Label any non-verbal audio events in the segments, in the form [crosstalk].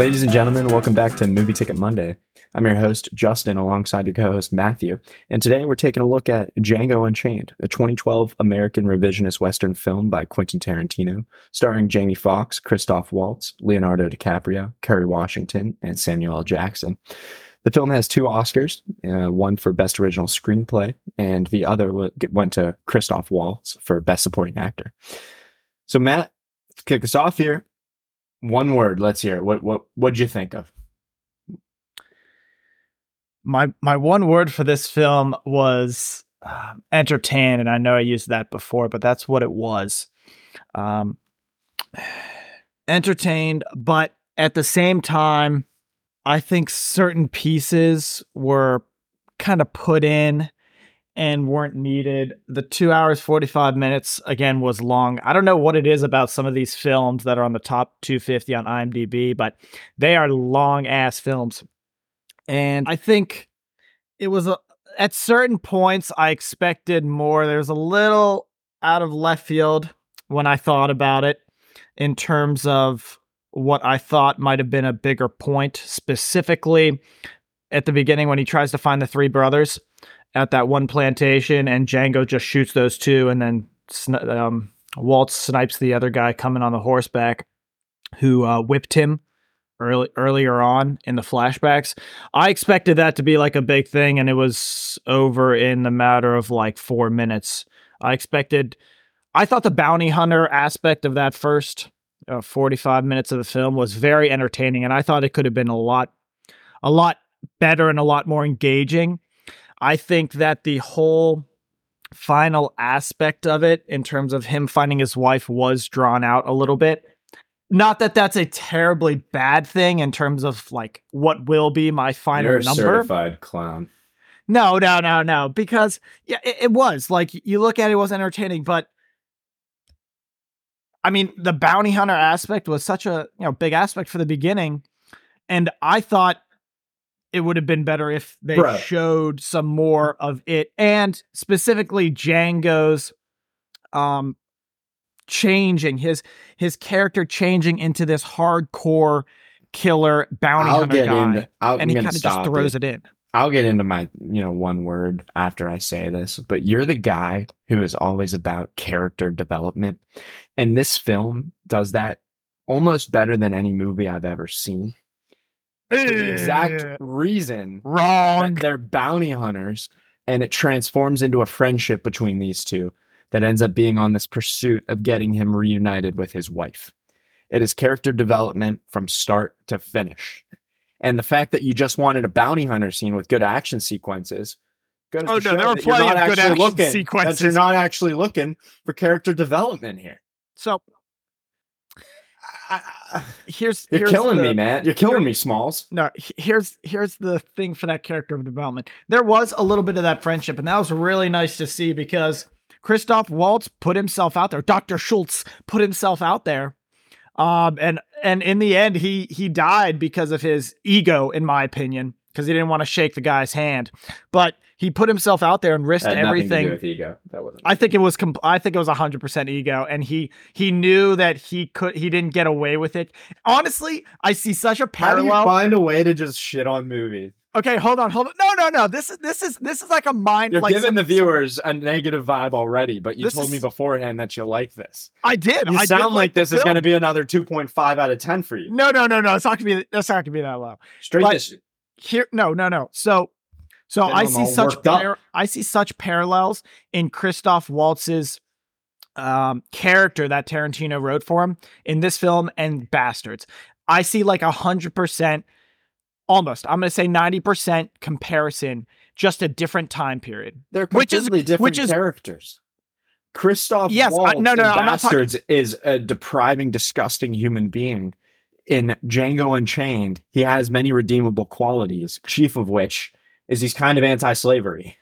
Ladies and gentlemen, welcome back to Movie Ticket Monday. I'm your host, Justin, alongside your co host, Matthew. And today we're taking a look at Django Unchained, a 2012 American revisionist Western film by Quentin Tarantino, starring Jamie Foxx, Christoph Waltz, Leonardo DiCaprio, Kerry Washington, and Samuel L. Jackson. The film has two Oscars, uh, one for Best Original Screenplay, and the other went to Christoph Waltz for Best Supporting Actor. So, Matt, kick us off here. One word. Let's hear it. What what what'd you think of? my my one word for this film was uh, entertain, and I know I used that before, but that's what it was. Um, [sighs] entertained, but at the same time, I think certain pieces were kind of put in and weren't needed. The two hours, 45 minutes, again, was long. I don't know what it is about some of these films that are on the top 250 on IMDb, but they are long ass films. And I think it was a, at certain points, I expected more. There's a little out of left field when I thought about it in terms of what I thought might have been a bigger point, specifically at the beginning when he tries to find the three brothers at that one plantation, and Django just shoots those two, and then um, Waltz snipes the other guy coming on the horseback who uh, whipped him early earlier on in the flashbacks. I expected that to be like a big thing, and it was over in the matter of like four minutes. I expected. I thought the bounty hunter aspect of that first uh, 45 minutes of the film was very entertaining, and I thought it could have been a lot, a lot better and a lot more engaging. I think that the whole final aspect of it, in terms of him finding his wife, was drawn out a little bit. Not that that's a terribly bad thing in terms of like what will be my final You're number. certified clown. No, no, no, no. Because yeah, it, it was like you look at it, it was entertaining, but I mean, the bounty hunter aspect was such a you know big aspect for the beginning, and I thought it would have been better if they showed some more of it, and specifically Django's um changing his his character changing into this hardcore killer bounty I'll hunter get guy, and he kind of just throws it. it in. I'll get into my you know one word after I say this, but you're the guy who is always about character development, and this film does that almost better than any movie I've ever seen. For the exact reason wrong. that they're bounty hunters and it transforms into a friendship between these two that ends up being on this pursuit of getting him reunited with his wife. It is character development from start to finish. And the fact that you just wanted a bounty hunter scene with good action sequences goes Oh, no, there you're plenty of good action looking, That you're not actually looking for character development here. So I- I- here's You're here's killing the- me, man. You're killing me, Smalls. No, here's here's the thing for that character of development. There was a little bit of that friendship, and that was really nice to see because Christoph Waltz put himself out there. Dr. Schultz put himself out there. Um, and and in the end, he he died because of his ego, in my opinion, because he didn't want to shake the guy's hand. But he put himself out there and risked Had nothing to do everything. with ego. That wasn't. I think it was com- I think it was 100% ego and he he knew that he could he didn't get away with it. Honestly, I see such a parallel. How do you parallel. find a way to just shit on movies? okay, hold on, hold on. No, no, no. This is this is this is like a mind You're like giving some- the viewers a negative vibe already, but you This told me beforehand that you like this. I did. You I did sound like the this is going to be another 2.5 out of 10 for you. No, no, no, no. It's not gonna be that's not gonna be that low. Straight But- to Here no, no, no. So so I see such par- I see such parallels in Christoph Waltz's um character that Tarantino wrote for him in this film and Basterds. I see like a hundred percent almost, I'm gonna say 90% comparison, just a different time period. They're which is- completely different which is- characters. Christoph Yes, I- no, no, no, I'm talking- Basterds is a depriving, disgusting human being. In Django Unchained, he has many redeemable qualities, chief of which is he's kind of anti-slavery.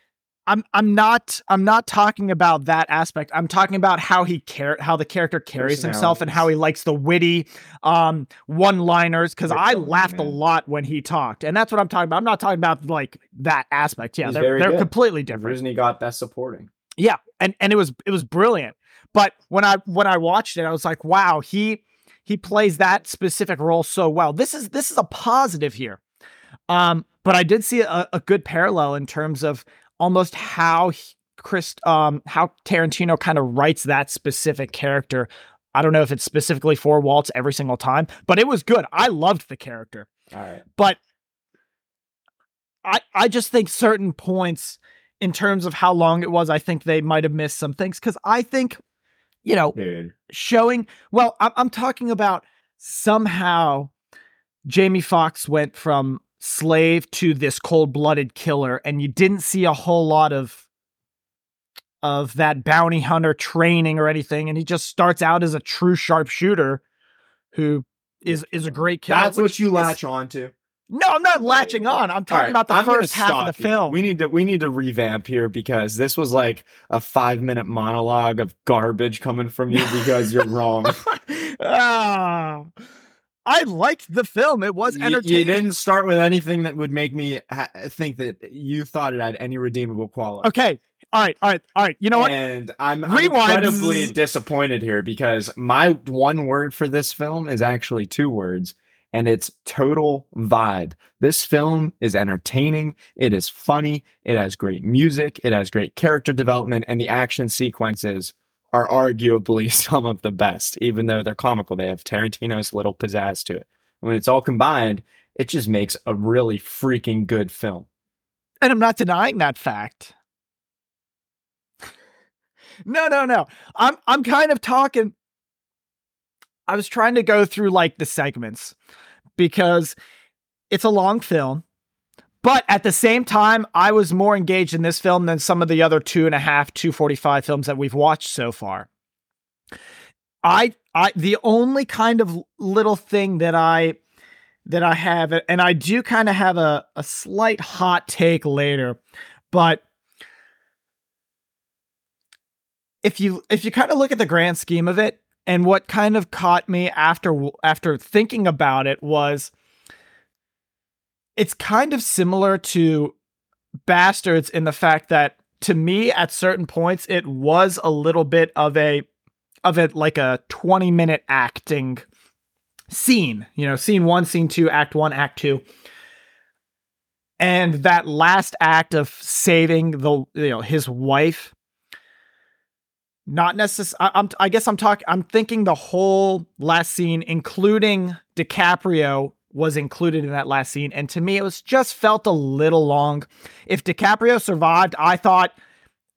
I'm I'm not I'm not talking about that aspect. I'm talking about how he care how the character carries himself and how he likes the witty um one-liners cuz I laughed a lot when he talked. And that's what I'm talking about. I'm not talking about like that aspect. Yeah, He's they're they're good. completely different. reason he got best supporting. Yeah, and and it was it was brilliant. But when I when I watched it, I was like, wow, he he plays that specific role so well. This is this is a positive here. Um, but I did see a, a good parallel in terms of almost how he, Chris, um, how Tarantino kind of writes that specific character. I don't know if it's specifically for Waltz every single time, but it was good. I loved the character. All right. But I I just think certain points in terms of how long it was, I think they might have missed some things because I think, you know, Dude. showing. Well, I'm, I'm talking about somehow Jamie Foxx went from slave to this cold-blooded killer, and you didn't see a whole lot of of that bounty hunter training or anything, and he just starts out as a true sharpshooter who is is a great killer. That's what you is- latch on to. No, I'm not latching on. I'm talking about the I'm first half of the you. film. We need to we need to revamp here because this was like a five minute monologue of garbage coming from you because you're wrong. [laughs] Ah, I liked the film. It was You- entertaining. You, didn't start with anything that would make me ha- think that you thought it had any redeemable quality. Okay. All right. All right. All right. You know what? And I'm, I'm incredibly disappointed here because my one word for this film is actually two words, and it's total vibe. This film is entertaining, it is funny, it has great music, it has great character development, and the action sequences are arguably [laughs] some of the best, even though they're comical. They have Tarantino's little pizzazz to it. When it's all combined, it just makes a really freaking good film. And I'm not denying that fact. No, no, no. I'm I'm kind of talking. I was trying to go through like the segments because it's a long film. But at the same time, I was more engaged in this film than some of the other two and a half, 245 films that we've watched so far. I I the only kind of little thing that I that I have, and I do kind of have a, a slight hot take later, but if you if you kind of look at the grand scheme of it, and what kind of caught me after after thinking about it was it's kind of similar to Basterds in the fact that to me at certain points it was a little bit of a of it like a 20 minute acting scene, you know, scene 1, scene 2, act 1, act 2. And that last act of saving the you know his wife not necessarily I'm I guess I'm talking I'm thinking the whole last scene including DiCaprio was included in that last scene and to me it was just felt a little long. If DiCaprio survived, I thought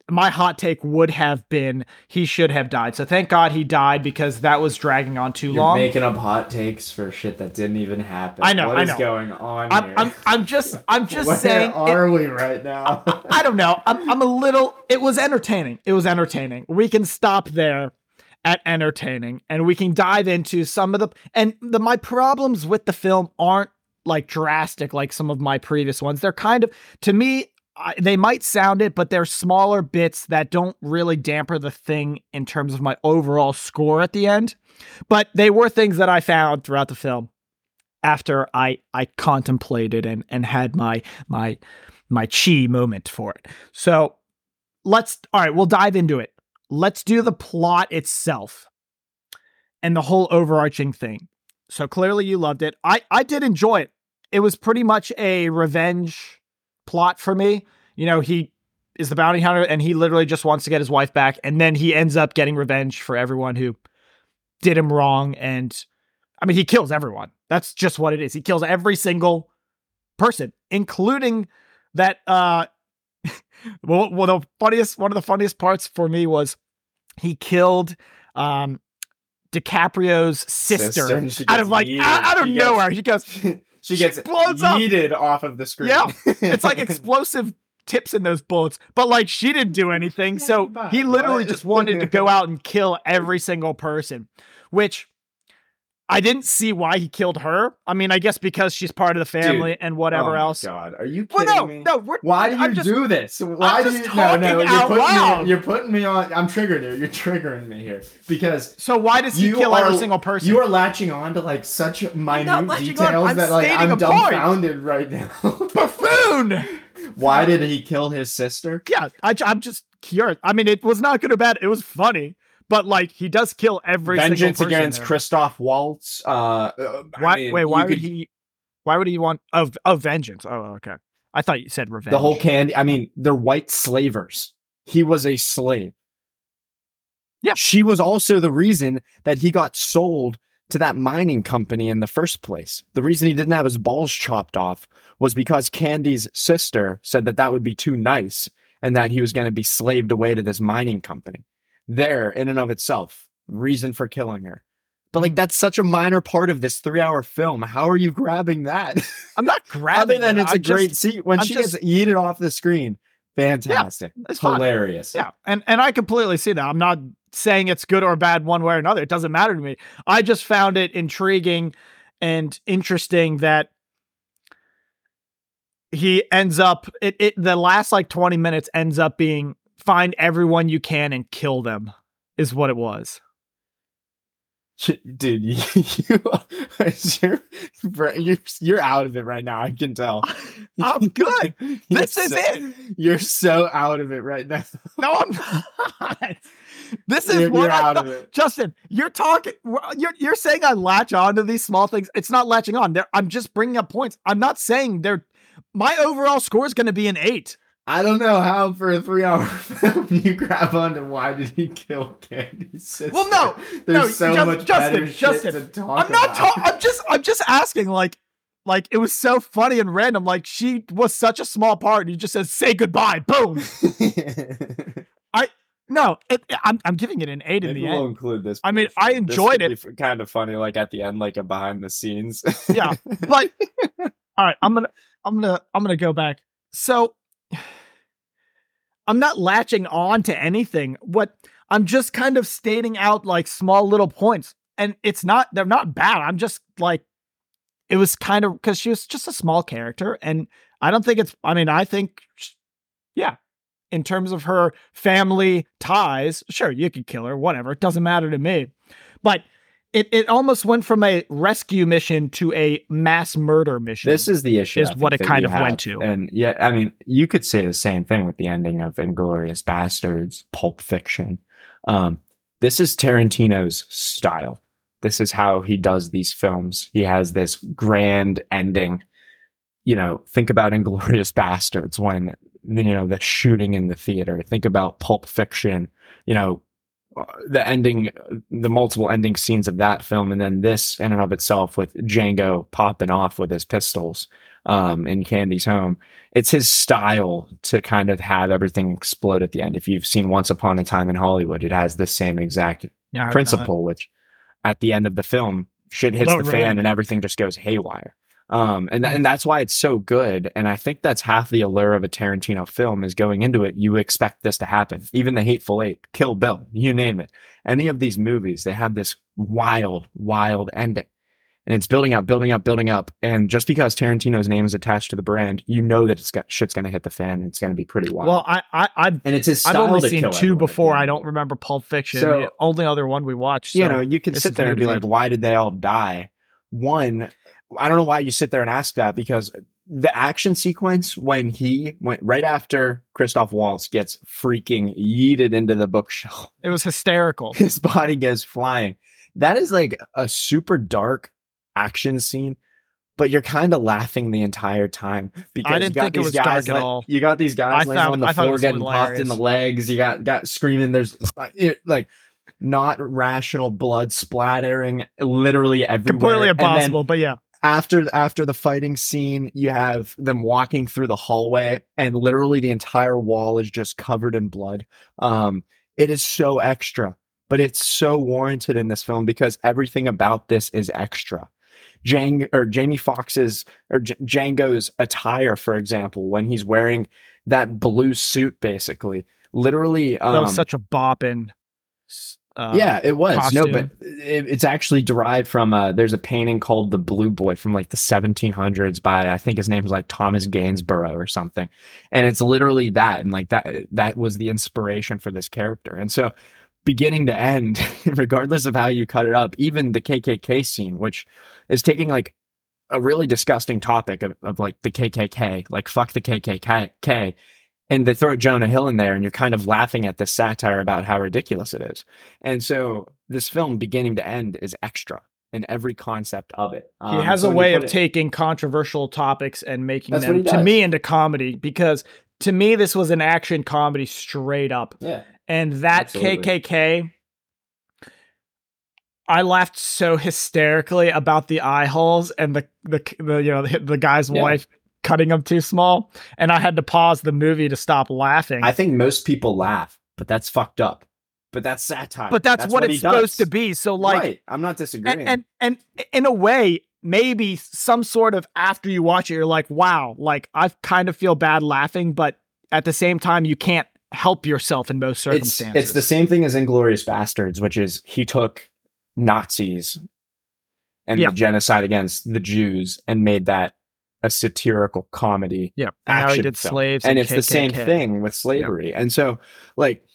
my hot take would have been he should have died. So thank God he died because that was dragging on too You're long. making up hot takes for shit that didn't even happen. I know, What I is know. going on I'm, here? I'm I'm just I'm just Where saying it- are we right now? I don't know. I'm, I'm a little. It was entertaining. It was entertaining. We can stop there at entertaining, and we can dive into some of the and the my problems with the film aren't like drastic like some of my previous ones. They're kind of to me. I, they might sound it, but they're smaller bits that don't really damper the thing in terms of my overall score at the end. But they were things that I found throughout the film after I I contemplated and and had my my my chi moment for it. So let's all right, we'll dive into it. Let's do the plot itself and the whole overarching thing. So clearly you loved it. I I did enjoy it. It was pretty much a revenge plot for me. You know, he is the bounty hunter and he literally just wants to get his wife back and then he ends up getting revenge for everyone who did him wrong and I mean he kills everyone. That's just what it is. He kills every single person, including that uh [laughs] well, well the funniest one of the funniest parts for me was he killed um DiCaprio's sister, she out of like yeeted. out, of She gets- nowhere. He goes, [laughs] she gets yeeted off of the screen. Yeah, it's like [laughs] explosive tips in those bullets, but like she didn't do anything. So he literally just wanted to go out and kill every single person, which I didn't see why he killed her. I mean, I guess because she's part of the family and whatever else. Oh else. God, are you Well, kidding no, me? no, we're, Why do you I'm just, do this? Why do just you? No, no, you're putting me. You're putting me on. I'm triggered here. You're triggering me here because So why does he kill are every single person? You are latching on to like such minute details that like I'm a point. dumbfounded right now. [laughs] buffoon. Why did he kill his sister? Yeah, I, I'm just curious. I mean, it was not good or bad. It was funny, but like he does kill every vengeance single person against there. Christoph Waltz. Uh, Why? mean, wait, why would could- he? Why would he want of of vengeance? Oh, okay. I thought you said revenge. the whole Candie? I mean, they're white slavers. He was a slave. Yeah. she was also the reason that he got sold to that mining company in the first place. The reason he didn't have his balls chopped off was because Candie's sister said that that would be too nice and that he was going to be slaved away to this mining company. There, in and of itself, reason for killing her. But like mm-hmm. that's such a minor part of this three-hour film. How are you grabbing that? [laughs] I'm not Other grabbing. than it. it's a I'm just- great scene when I'm she just- gets yeeted off the screen. Fantastic, it's fine. hilarious. Yeah, and and I completely see that. I'm not saying it's good or bad one way or another. It doesn't matter to me. I just found it intriguing and interesting that he ends up it, it the last like 20 minutes ends up being find everyone you can and kill them is what it was. dude, [laughs] you, you [laughs] you're, you're you're out of it right now. I can tell. [laughs] I'm good. You're This is so- it. You're so out of it right now. No, I'm not. This is You're, what you're I out of it. Justin, you're talking. You're you're saying I latch on to these small things. It's not latching on. I'm just bringing up points. I'm not saying they're. My overall score is going to be an eight. I don't know how for a three-hour [laughs] film you grab onto why did he kill Candie's sister. Well, no, [laughs] there's no, so Just- much Justin, better shit Justin, to talk I'm not. about. Ta- I'm just. I'm just asking. Like, like it was so funny and random. Like she was such a small part. And you just said say goodbye. Boom. [laughs] I no, it, I'm. I'm giving it an eight in Maybe the we'll end. include this. I mean, portion. I This enjoyed could it. be kind of funny, like at the end, like a behind the scenes. Yeah, like all right, I'm gonna, I'm gonna, I'm gonna go back. So I'm not latching on to anything. What I'm just kind of stating out like small little points, and it's not, they're not bad. I'm just like, it was kind of because she was just a small character, and I don't think it's. I mean, I think, yeah. In terms of her family ties, sure, you could kill her, whatever. It doesn't matter to me. But it, it almost went from a rescue mission to a mass murder mission. This is the issue. Is what it kind of went to. And yeah, I mean, you could say the same thing with the ending of Inglourious Basterds, Pulp Fiction. Um, this is Tarantino's style. This is how he does these films. He has this grand ending. You know, think about Inglourious [laughs] Basterds when you know the shooting in the theater. Think about Pulp Fiction. You know, the ending, the multiple ending scenes of that film, and then this in and of itself with Django popping off with his pistols um, in Candie's home. It's his style to kind of have everything explode at the end. If you've seen Once Upon a Time in Hollywood, it has the same exact Yeah, principle, which at the end of the film, shit hits Don't the ruin fan and everything just goes haywire. Um, and, and that's why it's so good. And I think that's half the allure of a Tarantino film is going into it. You expect this to happen. Even the Hateful Eight, Kill Bill, you name it. Any of these movies, they have this wild, wild ending. And it's building up, building up, building up. And just because Tarantino's name is attached to the brand, you know that it's got shit's going to hit the fan. And it's going to be pretty wild. Well, I, I, I've, and it's his I've only seen two everyone before. I don't remember Pulp Fiction. So- the only other one we watched. you know, you can sit there and be like, why did they all die? One, I don't know why you sit there and ask that because the action sequence when he went right after Christoph Waltz gets freaking yeeted into the bookshelf, it was hysterical. [laughs] his body goes flying. That is like a super dark action scene. But you're kind of laughing the entire time because didn't you got think it these was dark guys. at like- all. You got these guys I laying on the I floor was getting popped in the legs. You got got screaming. There's it, like not rational blood splattering literally everywhere. Completely And then impossible, but yeah. After after the fighting scene, you have them walking through the hallway, and literally the entire wall is just covered in blood. Um, it is so extra, but it's so warranted in this film because everything about this is extra. Jang or Jamie Foxx's or J- Django's attire, for example, when he's wearing that blue suit, basically, literally. Um, That was such a bop Uh, yeah, it was. No, but it, it's actually derived from uh there's a painting called the Blue Boy from like the 1700s by I think his name was like Thomas Gainsborough or something. And it's literally that and like that that was the inspiration for this character. And so beginning to end, [laughs] regardless of how you cut it up, even the KKK scene which is taking like a really disgusting topic of, of like the KKK, like fuck the KKK and they throw Jonah Hill in there, and you're kind of laughing at the satire about how ridiculous it is. And so this film, beginning to end, is extra in every concept of it. he Um, has so a way of it- taking controversial topics and making them to me into comedy because to me this was an action comedy straight up yeah, and that Absolutely. kkk i laughed so hysterically about the eye holes and the the, the you know the, the guy's Yeah. wife cutting them too small and i had to pause the movie to stop laughing I think most people laugh, but that's fucked up. But that's satire. but that's, what, he it's supposed to be so like right. I'm not disagreeing. and, and and in a way maybe some sort of after you watch it you're like wow like i kind of feel bad laughing but at the same time you can't help yourself in most it's circumstances it's the same thing as Inglourious Basterds, which is he took Nazis and Yeah. the genocide against the Jews and made that a satirical comedy. yeah and now he action did film. slaves and it's the same thing with slavery. And so like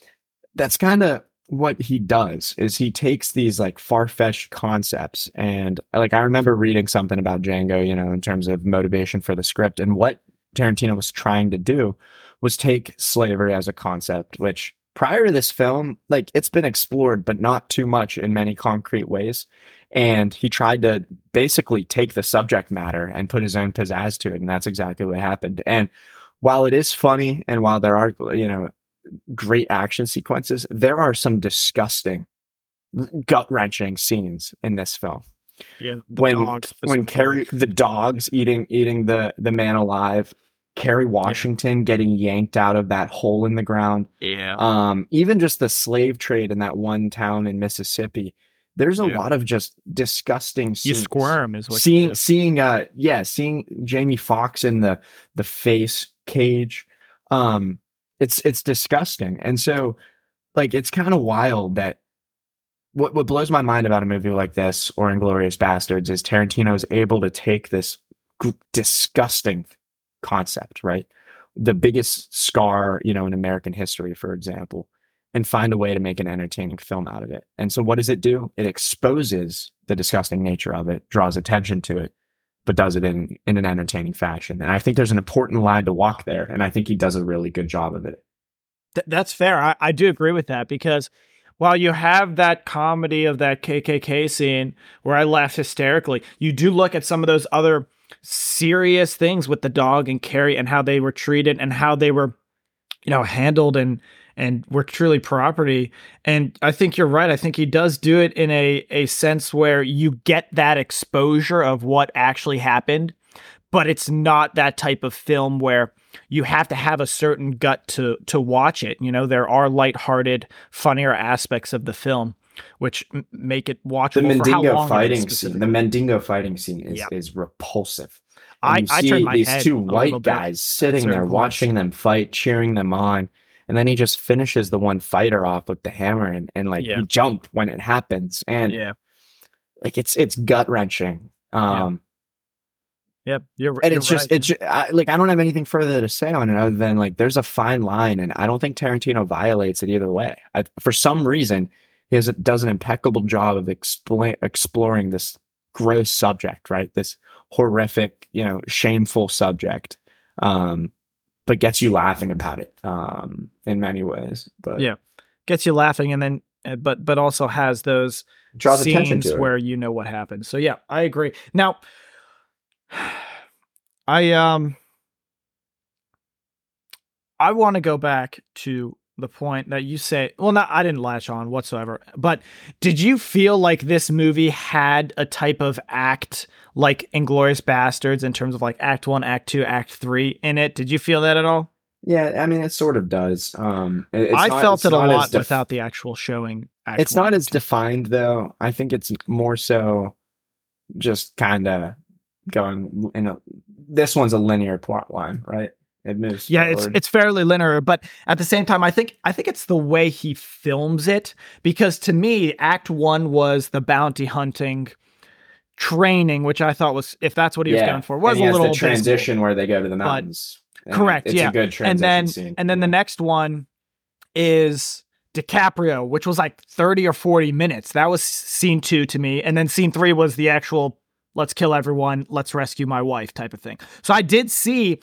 that's kind of what he does is he takes these like far-fetched concepts and like I remember reading something about Django, you know, in terms of motivation for the script and what Tarantino was trying to do was take slavery as a concept which prior to this film like it's been explored but not too much in many concrete ways and he tried to basically take the subject matter and put his own pizzazz to it and that's exactly what happened. And while it is funny and while there are you know great action sequences there are some disgusting gut-wrenching scenes in this film. Yeah when when. Kerry the dogs eating eating the the man alive Kerry Washington getting yanked out of that hole in the ground. Yeah. Um even just the slave trade in that one town in Mississippi there's a Yeah. lot of just disgusting you squirm is what seeing seeing uh yeah seeing Jamie Foxx in the the face cage um it's it's disgusting. And so like it's kind of wild that what what blows my mind about a movie like this or Inglourious Basterds is Tarantino is able to take this g- disgusting concept right? The biggest scar you know in American history for example and find a way to make an entertaining film out of it. And so what does it do? It exposes the disgusting nature of it, draws attention to it, but does it in in an entertaining fashion. And I think there's an important line to walk there, and I think he does a really good job of it. Th- that's fair. I, I do agree with that because while you have that comedy of that KKK scene where I laugh hysterically, you do look at some of those other serious things with the dog and Kerry and how they were treated and how they were, you know, handled and and we're truly property. And I think you're right. I think he does do it in a a sense where you get that exposure of what actually happened, but it's not that type of film where you have to have a certain gut to to watch it. You know, there are lighthearted, funnier aspects of the film which m- make it The watchable. for how Mandingo fighting scene, the Mandingo fighting scene is Yeah. is repulsive. I, And you I see turned my these head two white little bit. guys sitting certain there watching them fight, cheering them on. And then he just finishes the one fighter off with the hammer and, and like Yeah. you jump when it happens. And Yeah. like it's it's gut wrenching. Um Yep. You're, right. and you're it's just right. it's I, like I don't have anything further to say on it other than like there's a fine line, and I don't think Tarantino violates it either way. I, for some reason, he has, does an impeccable job of explain, exploring this gross subject, right? This horrific, you know, shameful subject, um, but gets you laughing about it um, in many ways. But Yeah. gets you laughing and then uh, but but also has those draws scenes where you know what happened. So yeah, I agree. Now [sighs] I um I want to go back to the point that you say well not I didn't latch on whatsoever. But did you feel like this movie had a type of act like Inglourious Basterds in terms of like act 1, act 2, act 3 in it? Did you feel that at all? Yeah, I mean, it sort of does. Um, it- I not- felt it a lot def- without the actual showing. Act it's one. not as defined though. I think it's more so just kind of going in a. This one's a linear plot line, right? It moves. yeah it's forward. it's fairly linear but at the same time i think i think it's the way he films it because to me act 1 was the bounty hunting training which i thought was if that's what he was going for was a little transition where they go to the mountains. Correct, It's yeah. a good transition and then scene. and then the next one is DiCaprio which was like 30 or 40 minutes that was scene 2 to me and then scene 3 was the actual let's kill everyone let's rescue my wife type of thing so i did see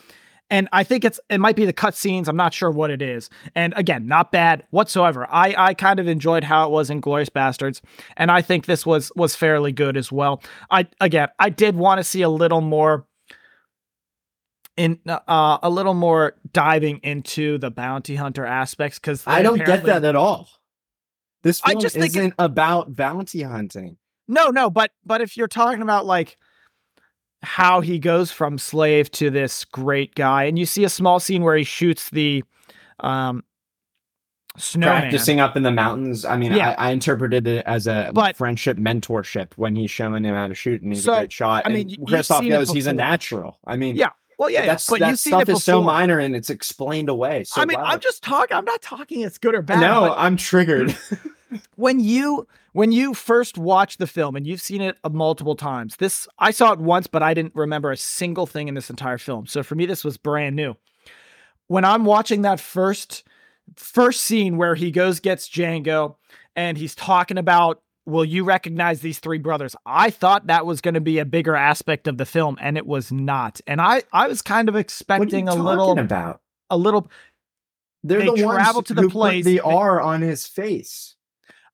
And I think it's it might be the cutscenes. I'm not sure what it is. And again, not bad whatsoever. I I kind of enjoyed how it was in Glorious Basterds, and I think this was was fairly good as well. I again, I did want to see a little more in uh, a little more diving into the bounty hunter aspects because I don't get that at all. This I film just think it- isn't about bounty hunting. No, no, but but if you're talking about like how he goes from slave to this great guy, and you see a small scene where he shoots the um snowman. Practicing up in the mountains. I mean, Yeah. I, I interpreted it as a But- friendship mentorship when he's showing him how to shoot, and he's So, a great shot. I mean, Christoph goes, he's a natural. I mean, Yeah, Well, yeah, yeah, that's but that you've stuff is so minor and it's explained away. So I mean. I'm just talking. I'm not talking it's good or bad. no, I'm triggered. [laughs] when you when you first watch the film and you've seen it uh, multiple times this i saw it once but i didn't remember a single thing in this entire film so for me this was brand new when i'm watching that first first scene where he goes gets django and he's talking about will you recognize these three brothers i thought that was going to be a bigger aspect of the film and it was not and i i was kind of what are you expecting a talking little about? a little They're they the ones travel to the who put place, the they- R on his face.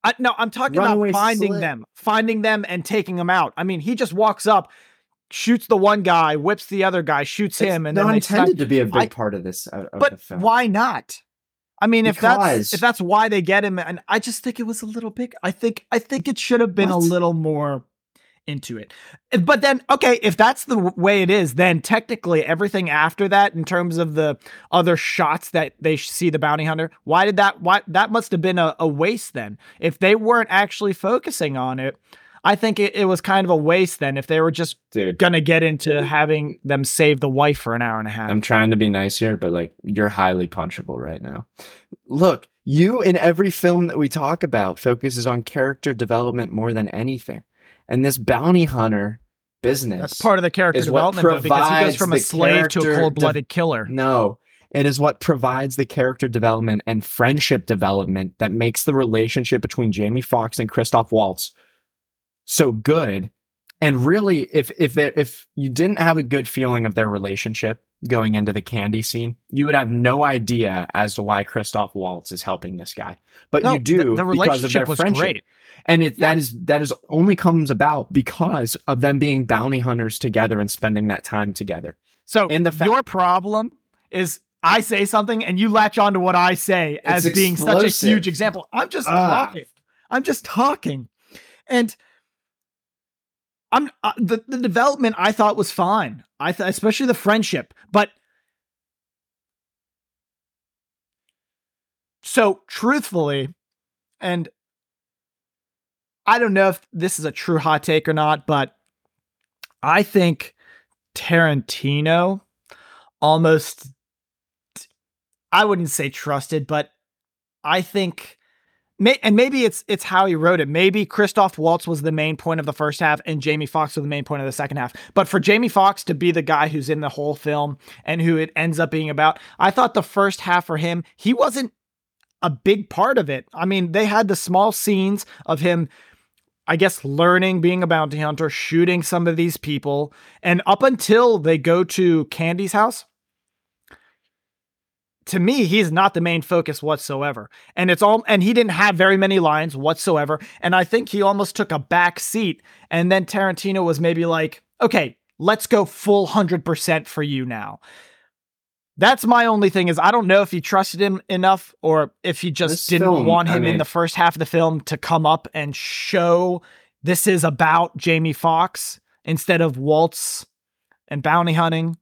I, no, I'm talking Runaway about finding slave. them, finding them and taking them out. I mean, he just walks up, shoots the one guy, whips the other guy, shoots him, and it's then not start- intended to be a big I- part of this. Of, of But film. why not? I mean, if that's if that's why they get him, and I just think it was a little big. I think I think it should have been a little more into it. But then, okay, if that's the way it is, then technically everything after that, in terms of the other shots that they see the bounty hunter, why did that? Why that must have been a, a waste then? If they weren't actually focusing on it, I think it, it was kind of a waste then. If they were just dude? gonna get into having them save the wife for an hour and a half. I'm trying to be nice here, but like you're highly punchable right now. Look, you in every film that we talk about focuses on character development more than anything. And this bounty hunter business That's part of the character development though, because he goes from a slave to a cold-blooded killer. No, it is what provides the character development and friendship development that makes the relationship between Jamie Foxx and Christoph Waltz so good. And really, if if if you didn't have a good feeling of their relationship going into the Candie scene, you would have no idea as to why Christoph Waltz is helping this guy. But No, you do the, the because of relationship their was friendship great. And it that is that is only comes about because of them being bounty hunters together and spending that time together. So And the fa- your problem is I say something and you latch on to what I say as It's being such a huge example. I'm just Ah. talking. I'm just talking. And I'm uh, the, the development I thought was fine. I thought especially the friendship, but so truthfully and I don't know if this is a true hot take or not, but I think Tarantino almost I wouldn't say trusted, but I think and maybe it's it's how he wrote it. Maybe Christoph Waltz was the main point of the first half and Jamie Foxx was the main point of the second half. But for Jamie Foxx to be the guy who's in the whole film and who it ends up being about, I thought the first half for him, he wasn't a big part of it. I mean, they had the small scenes of him I guess learning being a bounty hunter, shooting some of these people, and up until they go to Candie's house, to me, he's not the main focus whatsoever. And it's all and he didn't have very many lines whatsoever. And I think he almost took a back seat. And then Tarantino was maybe like, okay, let's go full hundred percent for you now. That's my only thing is I don't know if he trusted him enough or if he just This didn't film, want I him in the first half of the film to come up and show this is about Jamie Foxx instead of Waltz and bounty hunting.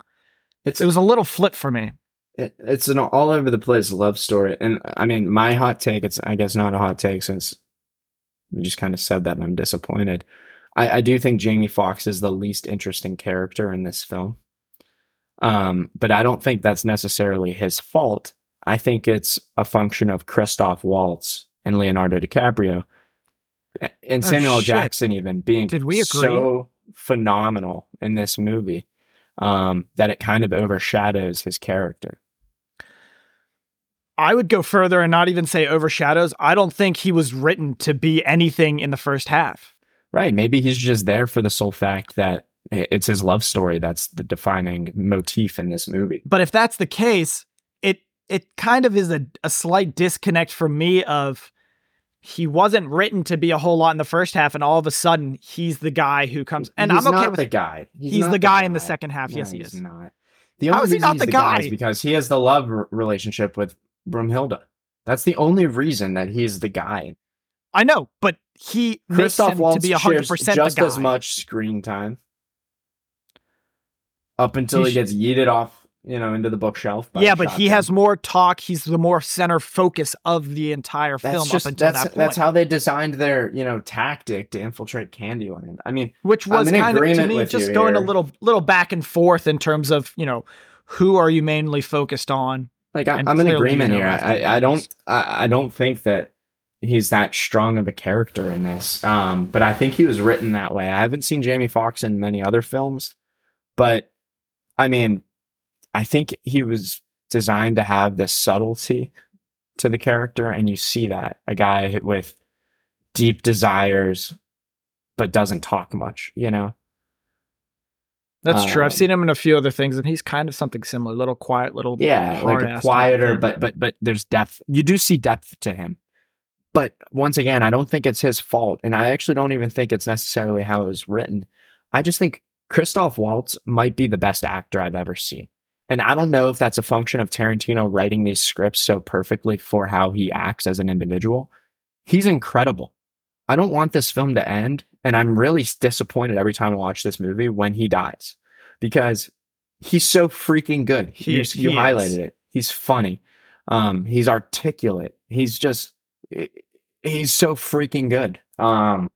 It's It was a little flip for me. it, it's an all over the place love story. And I mean, my hot take, it's I guess not a hot take since you just kind of said that and I'm disappointed. I, I do think Jamie Foxx is the least interesting character in this film. Um, but I don't think that's necessarily his fault. I think it's a function of Christoph Waltz and Leonardo DiCaprio and Oh, Samuel. Jackson even being Did we agree? so phenomenal in this movie um, that it kind of overshadows his character. I would go further and not even say overshadows. I don't think he was written to be anything in the first half. Right. Maybe he's just there for the sole fact that It's his love story that's the defining motif in this movie. But if that's the case, it it kind of is a, a slight disconnect for me of he wasn't written to be a whole lot in the first half, and all of a sudden he's the guy who comes. And he's I'm okay with the guy. he's, not the guy in the second half. No, yes, he he's is. not. The only is he reason not he's the the guy is guy? because he has the love r- relationship with Broomhilda. That's the only reason that he's the guy. I know, but he makes Christoph him Waltz to be hundred shares percent the just guy. as much screen time up until He he gets yeeted off, you know, into the bookshelf. yeah, but he has more talk. He's the more center focus of the entire That's film just up until that's that point, that's how they designed their you know tactic to infiltrate Candyland. I mean, which was in kind of to me just going a little little back and forth in terms of you know who are you mainly focused on. like I, I'm in agreement here. I, I don't. I, I don't think that he's that strong of a character in this. Um, but I think he was written that way. I haven't seen Jamie Foxx in many other films, but I mean, I think he was designed to have this subtlety to the character, and you see that a guy with deep desires but doesn't talk much. You know, That's true. I've Um, seen him in a few other things, and he's kind of something similar. Little quiet, little yeah, like a quieter, but but but there's depth. You do see depth to him. But once again, I don't think it's his fault, and I actually don't even think it's necessarily how it was written. I just think Christoph Waltz might be the best actor I've ever seen. And I don't know if that's a function of Tarantino writing these scripts so perfectly for how he acts as an individual. He's incredible. I don't want this film to end, and I'm really disappointed every time I watch this movie when he dies because he's so freaking good. He- you he you is. highlighted it. He's funny. Um, he's articulate. He's just he's so freaking good. Um,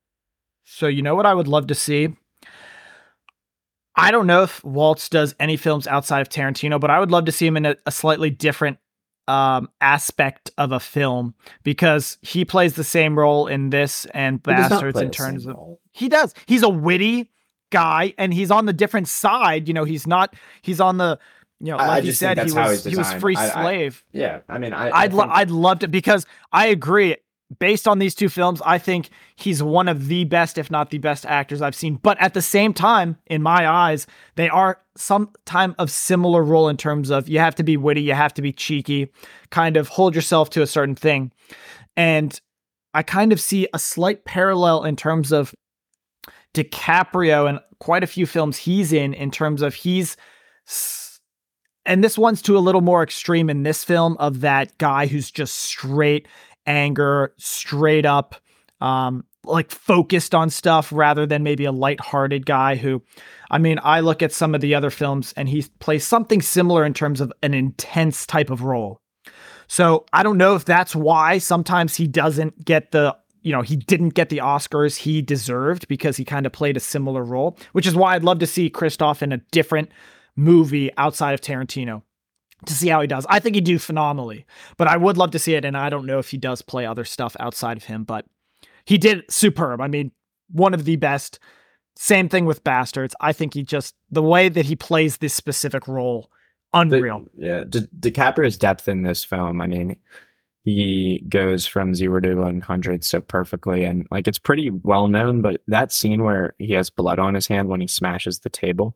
So you know what I would love to see? I don't know if Waltz does any films outside of Tarantino, but I would love to see him in a, a slightly different um, aspect of a film because he plays the same role in this and he Basterds in terms of role. he does. He's a witty guy and he's on the different side. You know, he's not. He's on the. You know, I- I like you said, he was he was free I- I- slave. Yeah, I mean, I, I I'd lo- I'd love to because I agree. Based on these two films, I think he's one of the best, if not the best actors I've seen. But at the same time, in my eyes, they are some time of similar role in terms of you have to be witty, you have to be cheeky, kind of hold yourself to a certain thing. And I kind of see a slight parallel in terms of DiCaprio and quite a few films he's in, in terms of he's and this one's to a little more extreme in this film of that guy who's just straight anger, straight up, um, like focused on stuff rather than maybe a lighthearted guy who, I mean, I look at some of the other films and he plays something similar in terms of an intense type of role. So I don't know if that's why sometimes he doesn't get the, you know, he didn't get the Oscars he deserved because he kind of played a similar role, which is why I'd love to see Christoph in a different movie outside of Tarantino to see how he does. I think he'd do phenomenally, but I would love to see it. And I don't know if he does play other stuff outside of him, but he did superb. I mean, one of the best. Same thing with Basterds. I think he just, the way that he plays this specific role, the- unreal. yeah, Di- DiCaprio's depth in this film. I mean, he goes from zero to 100 so perfectly. And like, it's pretty well known, but that scene where he has blood on his hand when he smashes the table,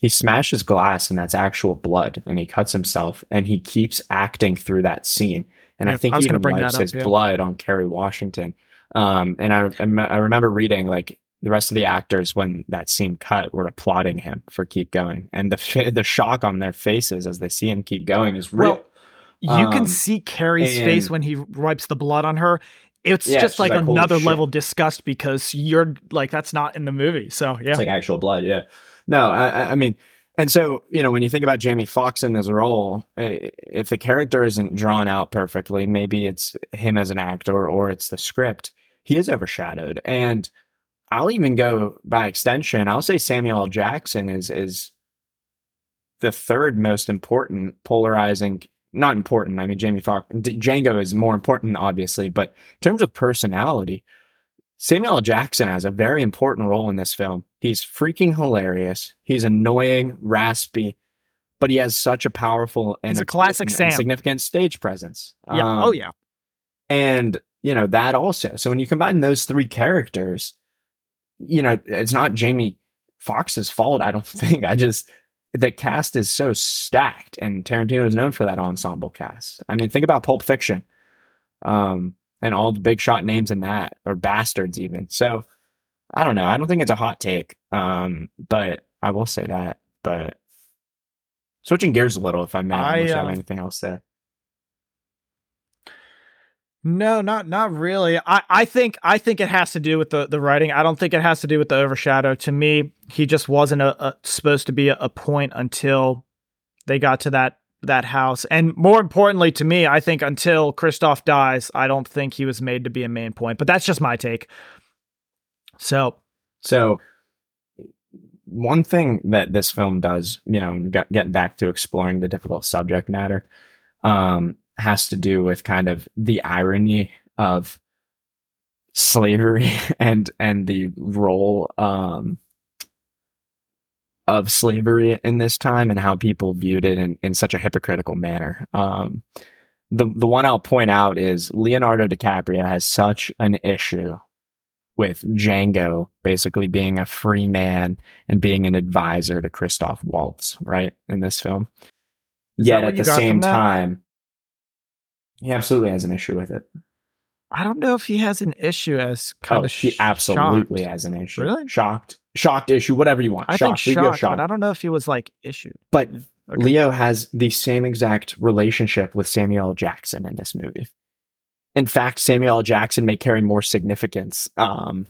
he smashes glass and that's actual blood and he cuts himself and he keeps acting through that scene. And Yeah, I think I he gonna even wipes up, his yeah. blood on Kerry Washington. Um, and I, I remember reading like the rest of the actors when that scene cut were applauding him for keep going. And the, the shock on their faces as they see him keep going is real. Well, You Um, can see Kerry's face when he wipes the blood on her. It's Yeah, just like, like, "Holy another shit." level disgust because you're like that's not in the movie. So yeah, It's like actual blood. Yeah. No, I, I- mean, and so you know, when you think about Jamie Foxx in his role, eh, if the character isn't drawn out perfectly, maybe it's him as an actor or it's the script. He is overshadowed, and I'll even go by extension. I'll say Samuel L. Jackson is is the third most important polarizing. Not important. I mean, Jamie Foxx Django is more important, obviously, but in terms of personality, Samuel L. Jackson has a very important role in this film. He's freaking hilarious. He's annoying, raspy, but he has such a powerful and He's a classic Sam. significant stage presence. yeah. Um, oh yeah. and you know that also. So when you combine those three characters, you know it's not Jamie Foxx's fault. I don't [laughs] think. I just the cast is so stacked, and Tarantino is known for that ensemble cast. I mean, think about Pulp Fiction, um, and all the big shot names in that, or Basterds even. So I don't know. I don't think it's a hot take, um, but I will say that. But switching gears a little, if I may, I, unless have uh, anything else there. No, not not really. I, I think I think it has to do with the, the writing. I don't think it has to do with the overshadow. To me, he just wasn't a, a supposed to be a, a point until they got to that that house. And more importantly to me, I think until Christoph dies, I don't think he was made to be a main point. But that's just my take. So So, one thing that this film does, you know, get, getting back to exploring the difficult subject matter, um, has to do with kind of the irony of slavery [laughs] and and the role um, of slavery in this time and how people viewed it in, in such a hypocritical manner. Um, the the one I'll point out is Leonardo DiCaprio has such an issue with Django basically being a free man and being an advisor to Christoph Waltz, right, in this film. Is Yet at the same time, he absolutely has an issue with it. I don't know if he has an issue as kind Oh, of he absolutely shocked. has an issue. Really? Shocked. Shocked issue, whatever you want. I shocked. think shocked, but I don't know if he was like issued. But Okay. Leo has the same exact relationship with Samuel Jackson in this movie. In fact, Samuel L. Jackson may carry more significance um,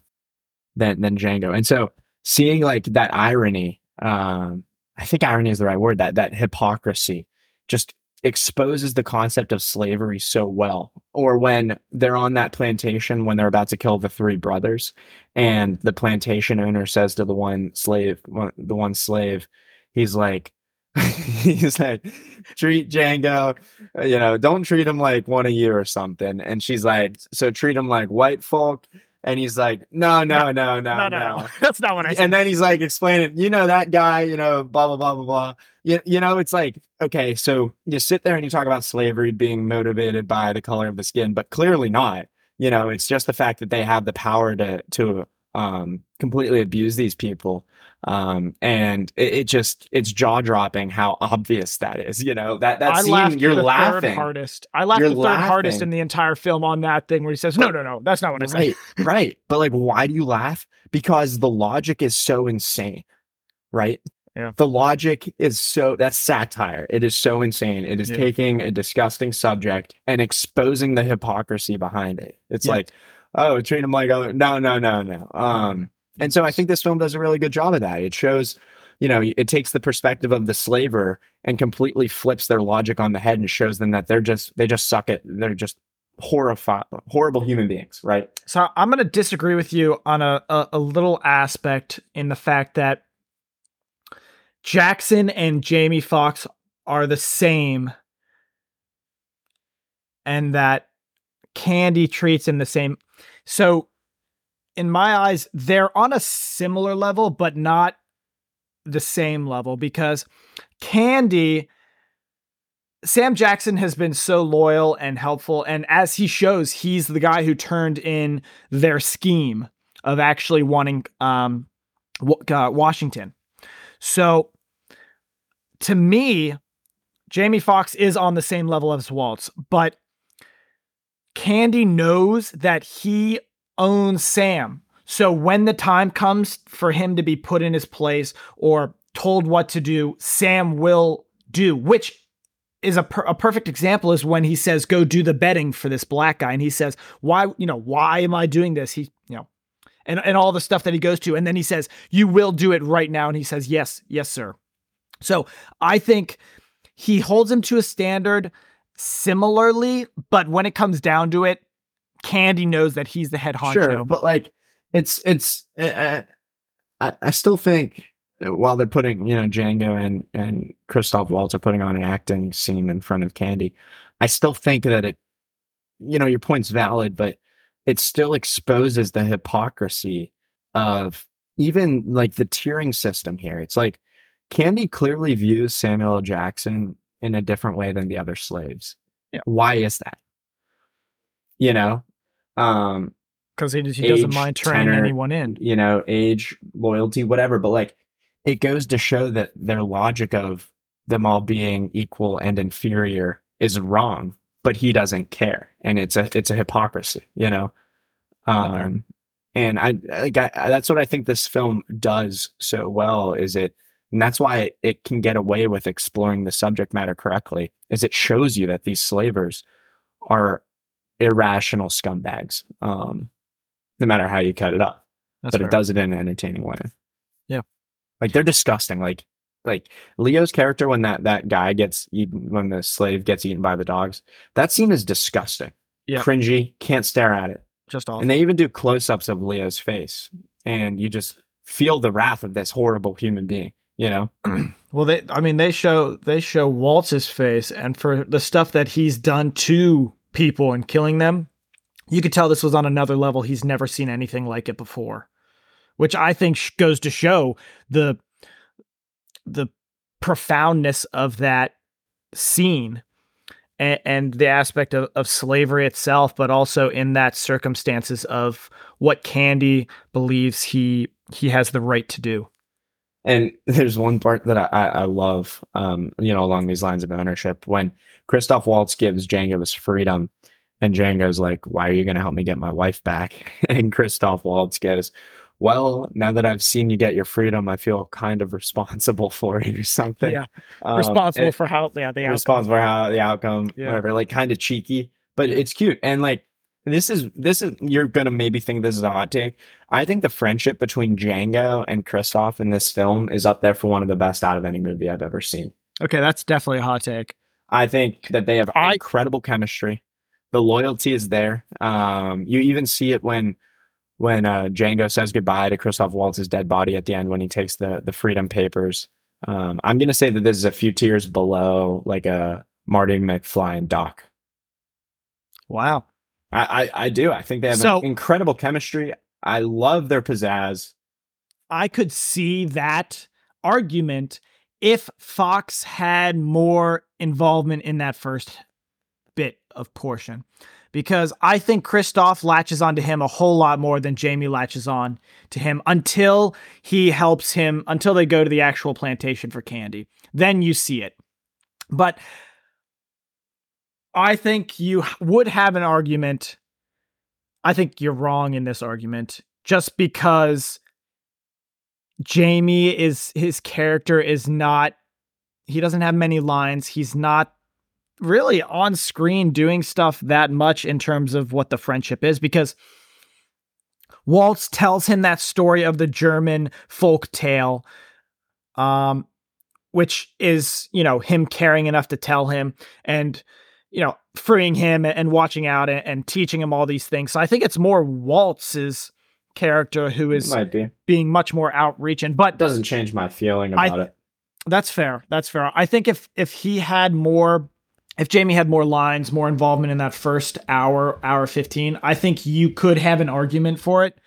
than than Django. And so seeing like that irony, um, I think irony is the right word, that that hypocrisy just exposes the concept of slavery so well. Or when they're on that plantation when they're about to kill the three brothers, and the plantation owner says to the one slave, one, the one slave, he's like, [laughs] he's like, treat Django, uh, you know, don't treat him like one a year or something. And she's like, so treat him like white folk. And he's like, no, no, no, no, no, no, no. [laughs] That's not what I said. and then he's like explaining, you know, that guy, you know, blah, blah, blah, blah, blah. You, you know, it's like, okay, so you sit there and you talk about slavery being motivated by the color of the skin, but clearly not. You know, it's just the fact that they have the power to to um completely abuse these people. Um and it, it just it's jaw dropping how obvious that is. You know, that that I scene you're laughing. hardest. I laughed You're the third hardest in the entire film on that thing where he says, "No, no, no, that's not what I said." Right, right. But like, why do you laugh? Because the logic is so insane, right? Yeah. The logic is so that's satire. It is so insane. It is Yeah. taking a disgusting subject and exposing the hypocrisy behind it. It's Yeah. like, oh, treat him like other. No, no, no, no. Um, and so I think this film does a really good job of that. It shows, you know, it takes the perspective of the slaver and completely flips their logic on the head and shows them that they're just they just suck at they're just horrified horrible human beings, right? So I'm going to disagree with you on a, a a little aspect in the fact that Jackson and Jamie Foxx are the same, and that Candie treats him the same. So, in my eyes, they're on a similar level, but not the same level because Candie. Sam Jackson has been so loyal and helpful. And as he shows, he's the guy who turned in their scheme of actually wanting um, uh, Washington. So to me, Jamie Foxx is on the same level as Waltz, but Candie knows that he owns Sam. So when the time comes for him to be put in his place or told what to do, Sam will do, which is a, per- a perfect example is when he says go do the betting for this black guy. And he says why you know why am i doing this? He you know and, and all the stuff that he goes to. And then he says you will do it right now. And he says yes yes sir. So i think he holds him to a standard similarly but when it comes down to it Candie knows that he's the head honcho Sure, but like it's it's uh, I, I still think while they're putting you know Django and and Christoph Waltz are putting on an acting scene in front of Candie, I still think that it you know your point's valid, but it still exposes the hypocrisy of even like the tiering system here. It's like Candie clearly views Samuel L. Jackson in a different way than the other slaves. Yeah. Why is that? You know, um, because he, he doesn't mind turning tenor, anyone in. you know, age, loyalty, whatever. But like, it goes to show that their logic of them all being equal and inferior is wrong, but he doesn't care, and it's a it's a hypocrisy, you know. Um, and I like I, that's what I think this film does so well is it, and that's why it can get away with exploring the subject matter correctly. Is it shows you that these slavers are irrational scumbags. Um, no matter how you cut it up That's but fair. it does it in an entertaining way. Yeah. like they're disgusting. Like like Leo's character when that that guy gets eaten when the slave gets eaten by the dogs. That scene is disgusting. Yeah. cringy. Can't stare at it. Just awful. And they even do close ups of Leo's face, and you just feel the wrath of this horrible human being. You know, [clears throat] Well, they I mean they show they show Waltz's face and for the stuff that he's done to people and killing them, you could tell this was on another level. He's never seen anything like it before. Which I think goes to show the the profoundness of that scene and, and the aspect of, of slavery itself, but also in that circumstances of what Candie believes he he has the right to do. And there's one part that I, I, love, um, you know, along these lines of ownership when Christoph Waltz gives Django his freedom, and Django's like, "Why are you going to help me get my wife back?" [laughs] And Christoph Waltz goes, "Well, now that I've seen you get your freedom, I feel kind of responsible [laughs] for it or something." Yeah. Um, responsible for how yeah the outcome. responsible for how the outcome, Yeah. whatever, like kind of cheeky, but it's cute. And like this is this is you're gonna maybe think this is a hot take. I think the friendship between Django and Christoph in this film is up there for one of the best out of any movie I've ever seen. Okay, that's definitely a hot take. I think that they have I- incredible chemistry. The loyalty is there. Um, you even see it when when uh, Django says goodbye to Christoph Waltz's dead body at the end when he takes the the freedom papers. Um, I'm gonna say that this is a few tiers below like a Marty McFly and Doc. Wow. I, I, I do. I think they have So- incredible chemistry. I love their pizzazz. I could see that argument if Foxx had more involvement in that first bit of portion. Because I think Christoph latches onto him a whole lot more than Jamie latches on to him until he helps him, until they go to the actual plantation for Candie. Then you see it. But I think you would have an argument. I think you're wrong in this argument just because Jamie is his character is not he doesn't have many lines. He's not really on screen doing stuff that much in terms of what the friendship is because Waltz tells him that story of the German folk tale um which is, you know, him caring enough to tell him and you know, freeing him and watching out and, and teaching him all these things. So I think it's more Waltz's character who is Might be. being much more outreaching. But Doesn't change my feeling about it. that's fair. That's fair. I think if if he had more if Jamie had more lines, more involvement in that first hour, hour 15, I think you could have an argument for it.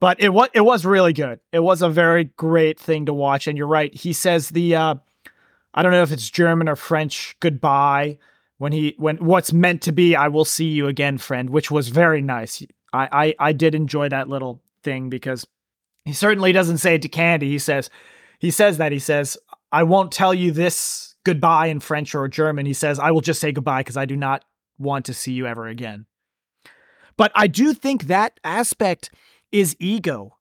But it was it was really good. It was a very great thing to watch and you're right. He says the uh I don't know if it's German or French goodbye when he when what's meant to be I will see you again friend, which was very nice. I I, I did enjoy that little thing because he certainly doesn't say it to Candie. He says he says that he says I won't tell you this goodbye in French or German. He says I will just say goodbye because I do not want to see you ever again. But I do think that aspect is ego.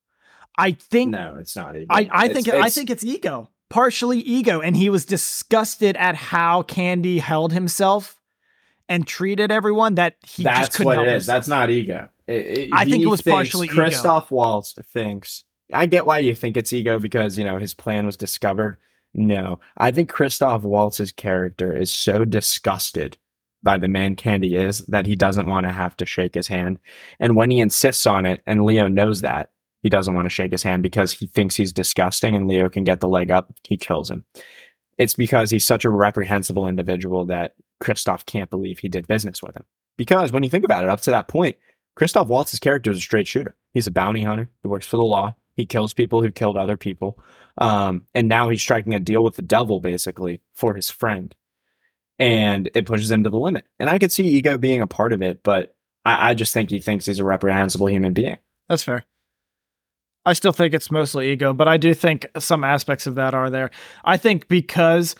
I think No, it's not. Even. I, I It's- think I think it's ego, partially ego, and he was disgusted at how Candie held himself and treated everyone that he just that's couldn't what it is. himself. That's not ego. It- it- I think it was thinks- partially ego. Christoph Waltz thinks. I get why you think it's ego because you know his plan was discovered. No, I think Christoph Waltz's character is so disgusted by the man Candie is that he doesn't want to have to shake his hand. And when he insists on it, and Leo knows that, he doesn't want to shake his hand because he thinks he's disgusting and Leo can get the leg up, he kills him. It's because he's such a reprehensible individual that Christoph can't believe he did business with him. Because when you think about it, up to that point, Christoph Waltz's character is a straight shooter. He's a bounty hunter. He works for the law. He kills people who killed other people. Um, and now he's striking a deal with the devil, basically, for his friend. And it pushes him to the limit. And I could see ego being a part of it, but I, I just think he thinks he's a reprehensible human being. That's fair. I still think it's mostly ego, but I do think some aspects of that are there. I think because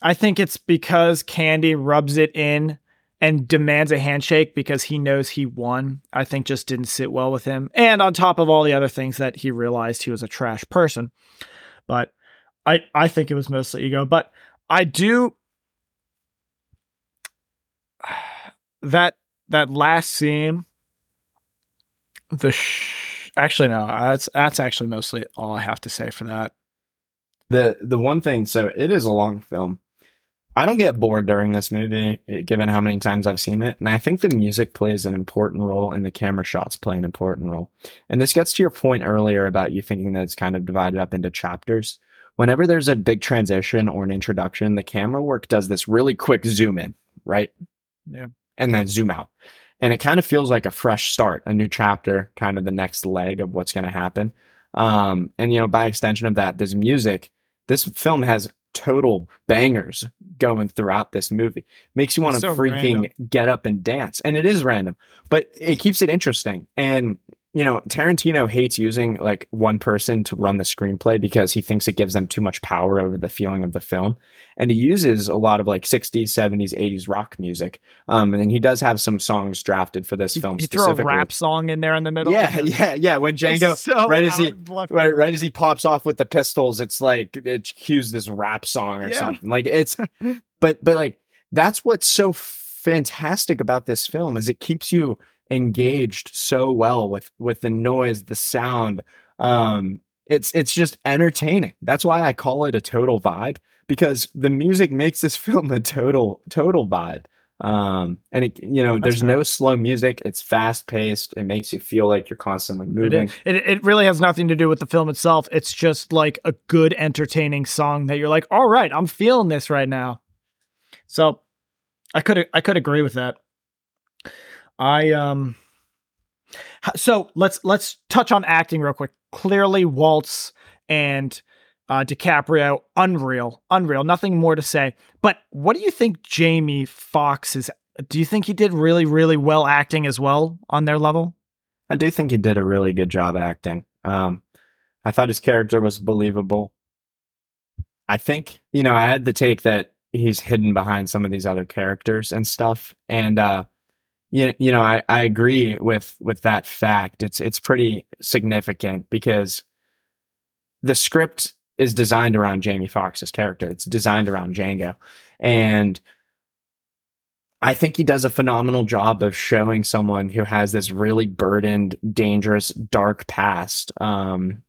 I think it's because Candie rubs it in and demands a handshake because he knows he won. I think just didn't sit well with him. And on top of all the other things that he realized he was a trash person. But I I think it was mostly ego, but I do [sighs] that that last scene the sh- actually no that's that's actually mostly all i have to say for that The the one thing, so it is a long film. I don't get bored during this movie, eh, given how many times I've seen it. And I think the music plays an important role and the camera shots play an important role. And this gets to your point earlier about you thinking that it's kind of divided up into chapters. Whenever there's a big transition or an introduction, the camera work does this really quick zoom in, right? Yeah. And then zoom out. And it kind of feels like a fresh start, a new chapter, kind of the next leg of what's going to happen. Um, and, you know, by extension of that, this music, this film has total bangers going throughout this movie. Makes you want to So freaking random. get up and dance. And it is random, but it keeps it interesting. And you know, Tarantino hates using like one person to run the screenplay because he thinks it gives them too much power over the feeling of the film. And he uses a lot of like 60s, 70s, 80s rock music. Um, and then he does have some songs drafted for this you, film you throw a rap song in there in the middle Yeah, yeah, yeah. When [laughs] Django so right as he- out of left right, right as he pops off with the pistols, it's like it cues this rap song or Yeah. something. Like it's, [laughs] but but like that's what's so fantastic about this film is it keeps you engaged so well with with the noise, the sound. Um, it's it's just entertaining. That's why I call it a total vibe because the music makes this [laughs] film a total total vibe. Um, and it, you know, there's no slow music. It's fast paced. It makes you feel like you're constantly moving. is- it, it really has nothing to do with the film itself. It's just like a good, entertaining song that you're like, all right, I'm feeling this right now. So I could I could agree with that. I um so let's let's touch on acting real quick. Clearly, Waltz and uh, DiCaprio, unreal, unreal. Nothing more to say. But what do you think Jamie Foxx is? Do you think he did really, really well acting as well on their level? I do think he did a really good job acting. Um, I thought his character was believable. I think, you know, I had the take that he's hidden behind some of these other characters and stuff. And uh you, you know, I, I agree with with that fact. It's it's pretty significant because the script is designed around Jamie Foxx's character. It's designed around Django. And I think he does a phenomenal job of showing someone who has this really burdened, dangerous, dark past. Um,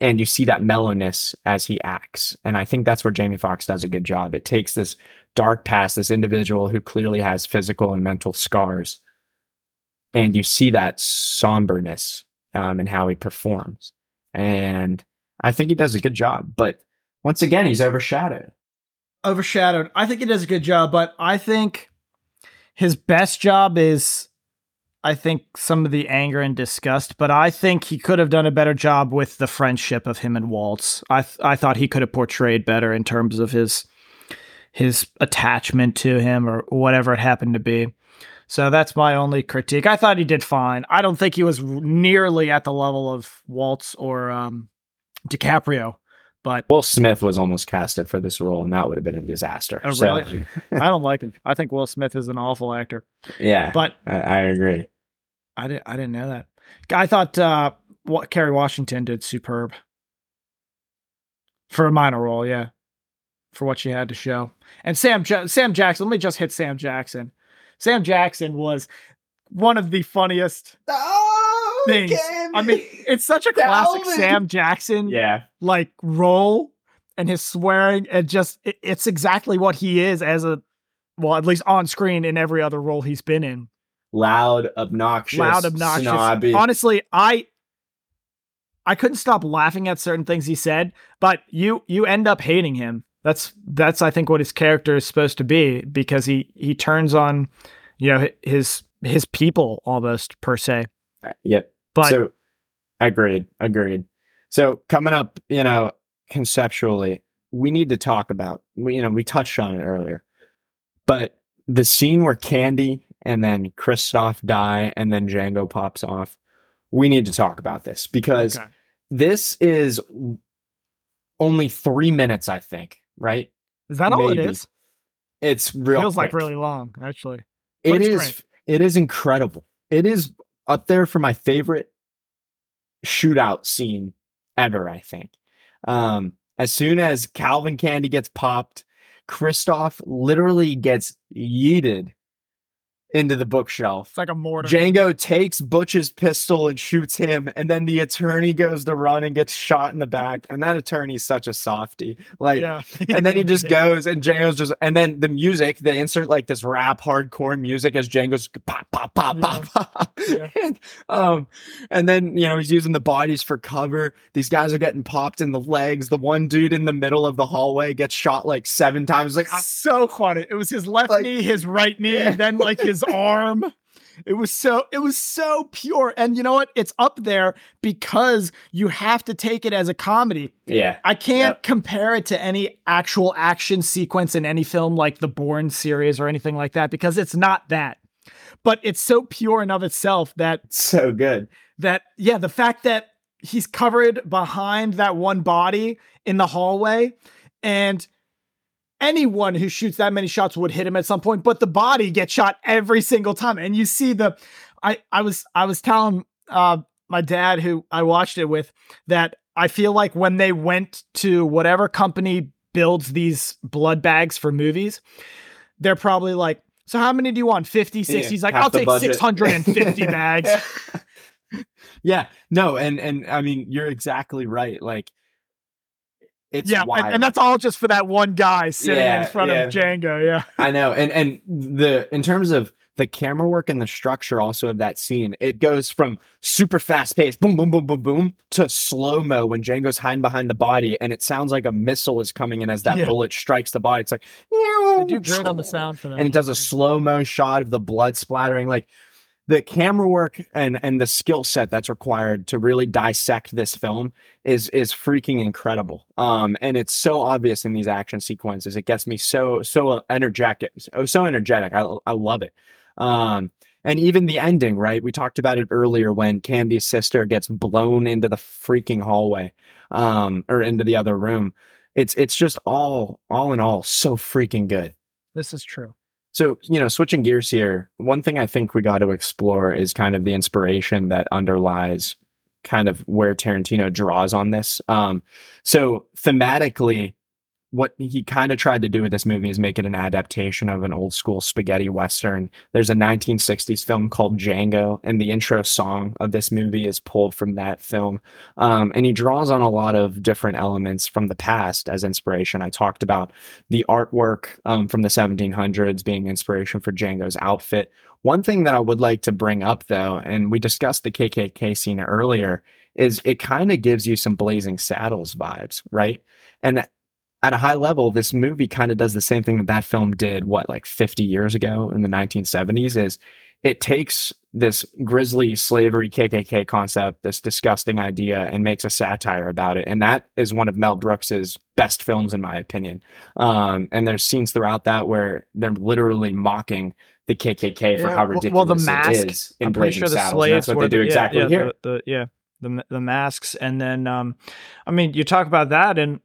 and you see that mellowness as he acts. And I think that's where Jamie Foxx does a good job. It takes this dark past, this individual who clearly has physical and mental scars, and you see that somberness um, in how he performs. And I think he does a good job. But once again, he's overshadowed. overshadowed. I think he does a good job, but I think his best job is I think some of the anger and disgust, but I think he could have done a better job with the friendship of him and Waltz. I th- I thought he could have portrayed better in terms of his his attachment to him or whatever it happened to be. So that's my only critique. I thought he did fine. I don't think he was nearly at the level of Waltz or um, DiCaprio, but Will Smith was almost casted for this role, and that would have been a disaster. Oh, So, really? [laughs] I don't like him. I think Will Smith is an awful actor. yeah, But I, I agree. I didn't I didn't know that. I thought uh what Kerry Washington did superb. For a minor role, yeah. For what she had to show. And Sam Sam Jackson, let me just hit Sam Jackson. Sam Jackson was one of the funniest Oh, Things. I mean, it's such a classic Dalvin. Sam Jackson yeah, like role and his swearing and just it- it's exactly what he is as a well, at least on screen in every other role he's been in. loud, obnoxious, loud, obnoxious. snobby. Honestly, I I couldn't stop laughing at certain things he said, but you you end up hating him. That's that's I think what his character is supposed to be because he he turns on you know his his people almost per se. Uh, yep. But so, agreed, agreed. So coming up, you know, conceptually, we need to talk about. We, you know, we touched on it earlier, but the scene where Candie and then Christoph die, and then Django pops off. We need to talk about this because Okay. this is only three minutes, I think, right? Is that all it Maybe. is? It's real. Feels like really long, actually. But it is. Great. It is incredible. It is up there for my favorite shootout scene ever. I think. Um, as soon as Calvin Candie gets popped, Christoph literally gets yeeted into the bookshelf. It's like a mortar. Django takes Butch's pistol and shoots him, and then the attorney goes to run and gets shot in the back. And that attorney's such a softy. Like, yeah. and then he just [laughs] goes and Django's just and then the music they insert like this rap hardcore music as Django's pop pop pop pop pop Yeah. [laughs] and, um and then you know he's using the bodies for cover these guys are getting popped in the legs the one dude in the middle of the hallway gets shot like seven times like so funny. It was his left Like- knee, his right knee, [laughs] Yeah. then like his arm. It was so it was so pure. And you know what? It's up there because you have to take it as a comedy. yeah I can't Yep. compare it to any actual action sequence in any film like the Bourne series or anything like that because it's not that. But it's so pure and of itself that so good that yeah, the fact that he's covered behind that one body in the hallway and anyone who shoots that many shots would hit him at some point but the body gets shot every single time. And you see the i i was i was telling uh my dad who i watched it with that i feel like when they went to whatever company builds these blood bags for movies they're probably like so how many do you want? 50 60 Yeah, he's like i'll take budget. 650 [laughs] bags. Yeah. No and and I mean you're exactly right. Like it's yeah, and, wild. and that's all just for that one guy sitting Yeah, in front yeah. of Django. Yeah, [laughs] I know, and and the in terms of the camera work and the structure also of that scene, it goes from super fast pace, boom, boom, boom, boom, boom, to slow mo when Django's hiding behind the body, and it sounds like a missile is coming in as that Yeah. bullet strikes the body. It's like, they do great on the sound for that. and it does a slow mo shot of the blood splattering, like. The camera work and and the skill set that's required to really dissect this film is is freaking incredible. Um, and it's so obvious in these action sequences. It gets me so so energetic, so, so energetic. I I love it. Um, and even the ending, right? We talked about it earlier when Candie's sister gets blown into the freaking hallway, um, or into the other room. It's it's just all all in all so freaking good. this is true. So, you know, switching gears here, one thing I think we got to explore is kind of the inspiration that underlies kind of where Tarantino draws on this. Um, so, thematically, what he kind of tried to do with this movie is make it an adaptation of an old school spaghetti western. There's a 1960s film called Django, and the intro song of this movie is pulled from that film. Um, and he draws on a lot of different elements from the past as inspiration. I talked about the artwork um, from the 1700s being inspiration for Django's outfit. One thing that I would like to bring up, though, and we discussed the KKK scene earlier, is it kind of gives you some Blazing Saddles vibes, right? And at a high level, this movie kind of does the same thing that that film did, what, like 50 years ago in the 1970s, is it takes this grisly slavery KKK concept, this disgusting idea, and makes a satire about it. And that is one of Mel Brooks's best films, in my opinion. Um, and there's scenes throughout that where they're literally mocking the KKK for Yeah, how ridiculous well, the mask, is in I'm pretty sure the Saddles. Slaves that's what were they do the, yeah, exactly yeah, here. The, the, yeah, the the masks, and then um, I mean, you talk about that, and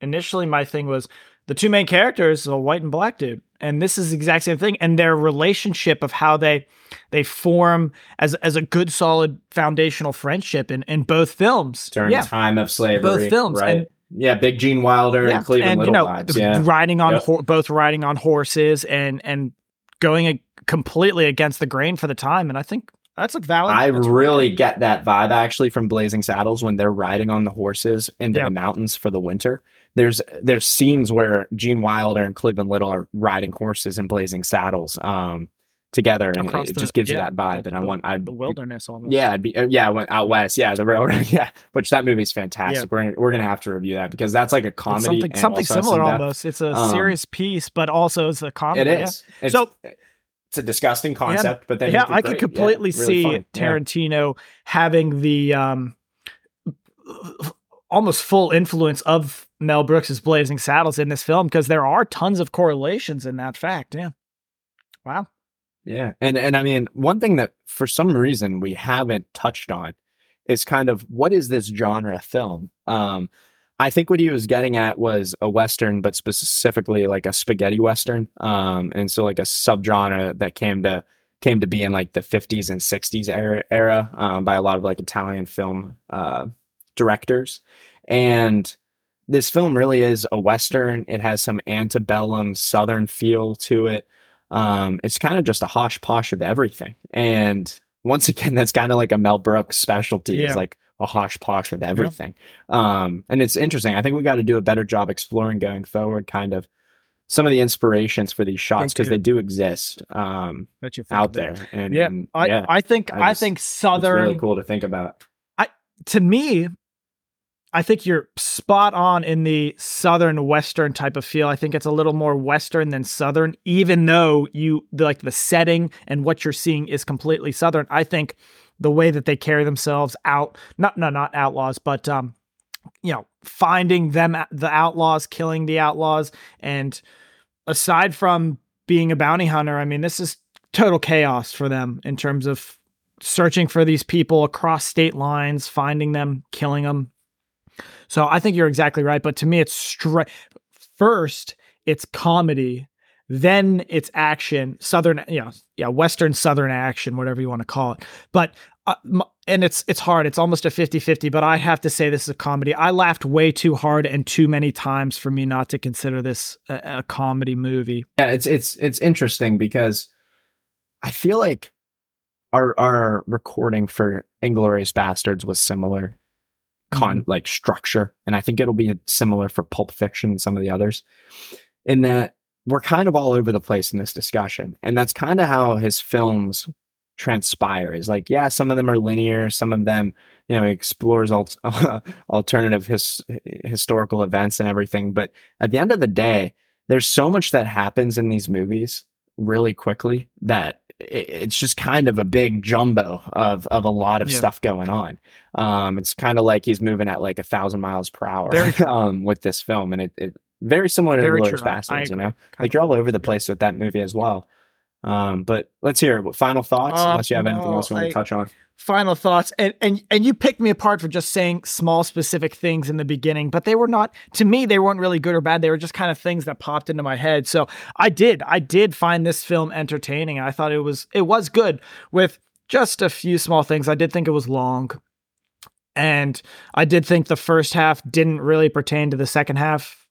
initially my thing was the two main characters, a white and black dude, and this is the exact same thing, and their relationship of how they they form as as a good solid foundational friendship in in both films. During yeah, the time of slavery. both films, Right. and- yeah, Big Gene Wilder yeah. and Cleavon and Little you know, vibes. Yeah. riding on Yep. ho- both riding on horses and and going a- completely against the grain for the time, and I think that's a valid. I really get that vibe actually from Blazing Saddles when they're riding on the horses into Yeah. the mountains for the winter. There's there's scenes where Gene Wilder and Cleavon Little are riding horses and Blazing Saddles um, together, and Across it the- just gives you that vibe. And I want I the wilderness almost. yeah be uh, yeah I went out west yeah the railroad [laughs] yeah which that movie's fantastic. We're gonna, we're gonna have to review that because that's like a It's comedy something something similar almost. It's a Um, serious piece, but also it's a comedy. It yeah. is. It's, So- it's a disgusting concept, but then yeah, I could great. Yeah, completely really see fun. Yeah. Tarantino having the um almost full influence of Mel Brooks's Blazing Saddles in this film because there are tons of correlations in that fact. Yeah. Wow. Yeah. And and I mean, one thing that for some reason we haven't touched on is kind of what is this genre film? Um I think what he was getting at was a western, but specifically like a spaghetti western. Um and so like a subgenre that came to came to be in like the 50s and 60s era era um, by a lot of like Italian film uh directors. And this film really is a western. It has some antebellum southern feel to it. Um, it's kind of just a hosh posh of everything. And once again, [laughs] that's kind of like a Mel Brooks specialty. Yeah. Is like a hosh posh of everything. Um, and it's interesting. I think we got to do a better job exploring going forward, kind of some of the inspirations for these shots because they do exist um, out there. And Yeah, and, I, yeah, I think I I, just- think it's southern really cool to think about. I to me, I think you're spot on in the southern western type of feel. I think it's a little more western than southern, even though you the, like the setting and what you're seeing is completely southern. I think the way that they carry themselves out, not no not outlaws, but um, you know, finding them the outlaws, killing the outlaws, and aside from being a bounty hunter, I mean, this is total chaos for them in terms of searching for these people across state lines, finding them, killing them. So I think you're exactly right. But to me, it's straight. First, it's comedy, then it's action, southern, you know, yeah, western southern action, whatever you want to call it. But uh, and it's it's hard. It's almost a 50-50, but I have to say this is a comedy. I laughed way too hard and too many times for me not to consider this a, a comedy movie. Yeah, it's it's it's interesting because I feel like our our recording for Inglourious Basterds was similar con mm-hmm. like structure, and I think it'll be similar for Pulp Fiction and some of the others. In that we're kind of all over the place in this discussion, and that's kind of how his films transpire. Is like, yeah, some of them are linear, some of them, you know, explores alt- [laughs] alternative his- historical events and everything. But at the end of the day, there's so much that happens in these movies really quickly that it's just kind of a big jumbo of of a lot of Yeah. stuff going on. Um, it's kind of like he's moving at like a thousand miles per hour [laughs] um, with this film, and it, it very similar to Very Glorious true. I- I Basterds. You know, like you're all over the place with that movie as well. Um, but let's hear it. final thoughts, Uh, unless you have anything no, else you want I- to touch on. final thoughts and and and you picked me apart for just saying small specific things in the beginning but they were not to me they weren't really good or bad they were just kind of things that popped into my head so i did i did find this film entertaining i thought it was it was good with just a few small things i did think it was long and i did think the first half didn't really pertain to the second half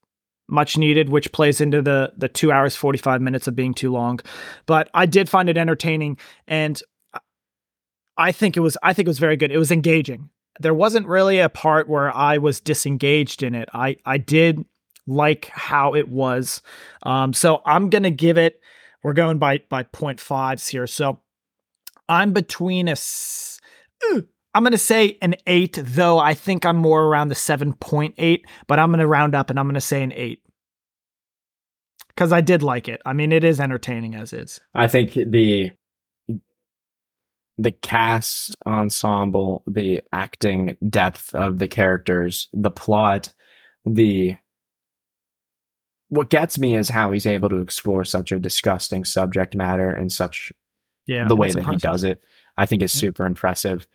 much needed which plays into the the 2 hours 45 minutes of being too long but i did find it entertaining and I think it was I think it was very good. It was engaging. There wasn't really a part where I was disengaged in it. I I did like how it was. Um, so I'm gonna give it. We're going by by point fives here. So I'm between a. I'm gonna say an eight, though I think I'm more around the seven point eight. But I'm gonna round up and I'm gonna say an eight because I did like it. I mean, it is entertaining as is. I think the the cast ensemble, the acting depth of the characters, the plot, the what gets me is how he's able to explore such a disgusting subject matter and such Yeah, the way that he does it. I think is super impressive.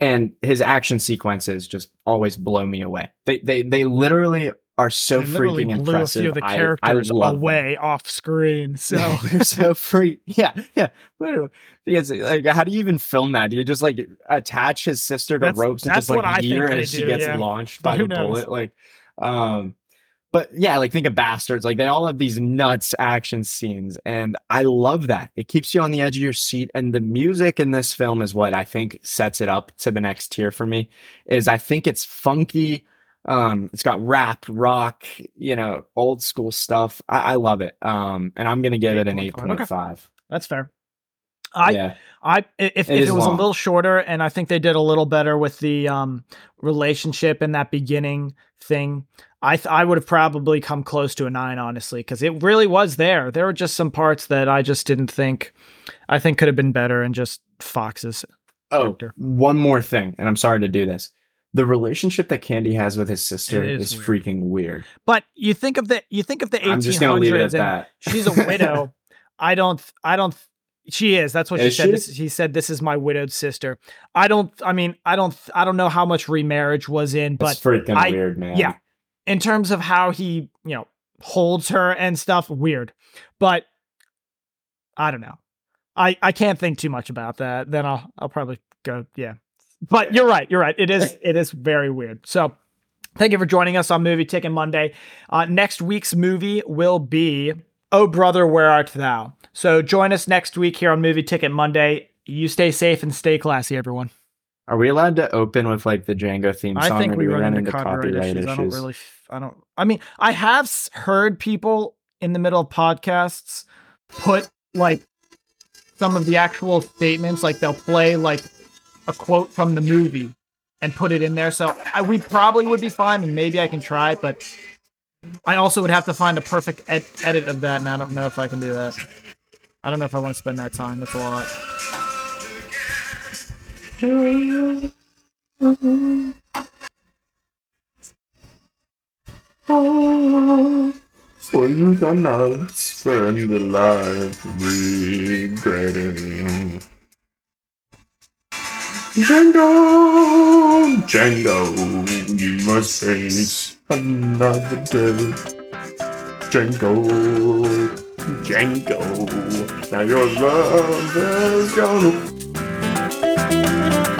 And his action sequences just always blow me away. They they they literally are so They literally freaking blew impressive. a few of the I- I characters love them. away off screen. [laughs] So they're so [laughs] free. Yeah, yeah. Literally. Because like, how do you even film that? Do you just like attach his sister to That's- ropes and just like I hear as she gets yeah. launched But by the knows? bullet? Like, um, but yeah, like think of bastards. Like they all have these nuts action scenes, and I love that. It keeps you on the edge of your seat, and the music in this film is what I think sets it up to the next tier for me. Is I think it's funky. Um, it's got rap, rock, you know, old school stuff. I, I love it. Um, and I'm gonna give it an 8.5. Okay. that's fair. I yeah, I if if It it, is was long. a little shorter, and I think they did a little better with the um relationship in that beginning thing. I th- I would have probably come close to a nine, honestly, because it really was there. There were just some parts that I just didn't think I think could have been better, and just Foxx's. Oh, character. one more thing, and I'm sorry to do this. The relationship that Candie has with his sister It is, is freaking weird. But you think of the you think of the I'm just gonna leave it at eighteen hundreds, and that. she's a widow. [laughs] I don't I don't She is. That's what she said. she? This, he said, "This is my widowed sister." I don't. I mean, I don't. I don't know how much remarriage was in, but It's freaking I- weird, man. yeah. In terms of how he, you know, holds her and stuff, weird. But I don't know. I I can't think too much about that. Then I'll I'll probably go. Yeah. But you're right. You're right. It is it is very weird. So. Thank you for joining us on Movie Ticket Monday. Uh, next week's movie will be Oh Brother, Where Art Thou? So join us next week here on Movie Ticket Monday. You stay safe and stay classy, everyone. Are we allowed to open with like the Django theme song? I think or we do run into copyright, issues. I don't really. f- I don't. I mean, I have heard people in the middle of podcasts put like some of the actual statements, like they'll play like a quote from the movie and put it in there. So I, we probably would be fine, and maybe I can try it, but I also would have to find a perfect ed- edit of that, and I don't know if I can do that. I don't know if I want to spend that time. That's a lot. For you cannot spend the life regretting. Django, Django, you must face another day. Django, Django, now your love is gonna Bye.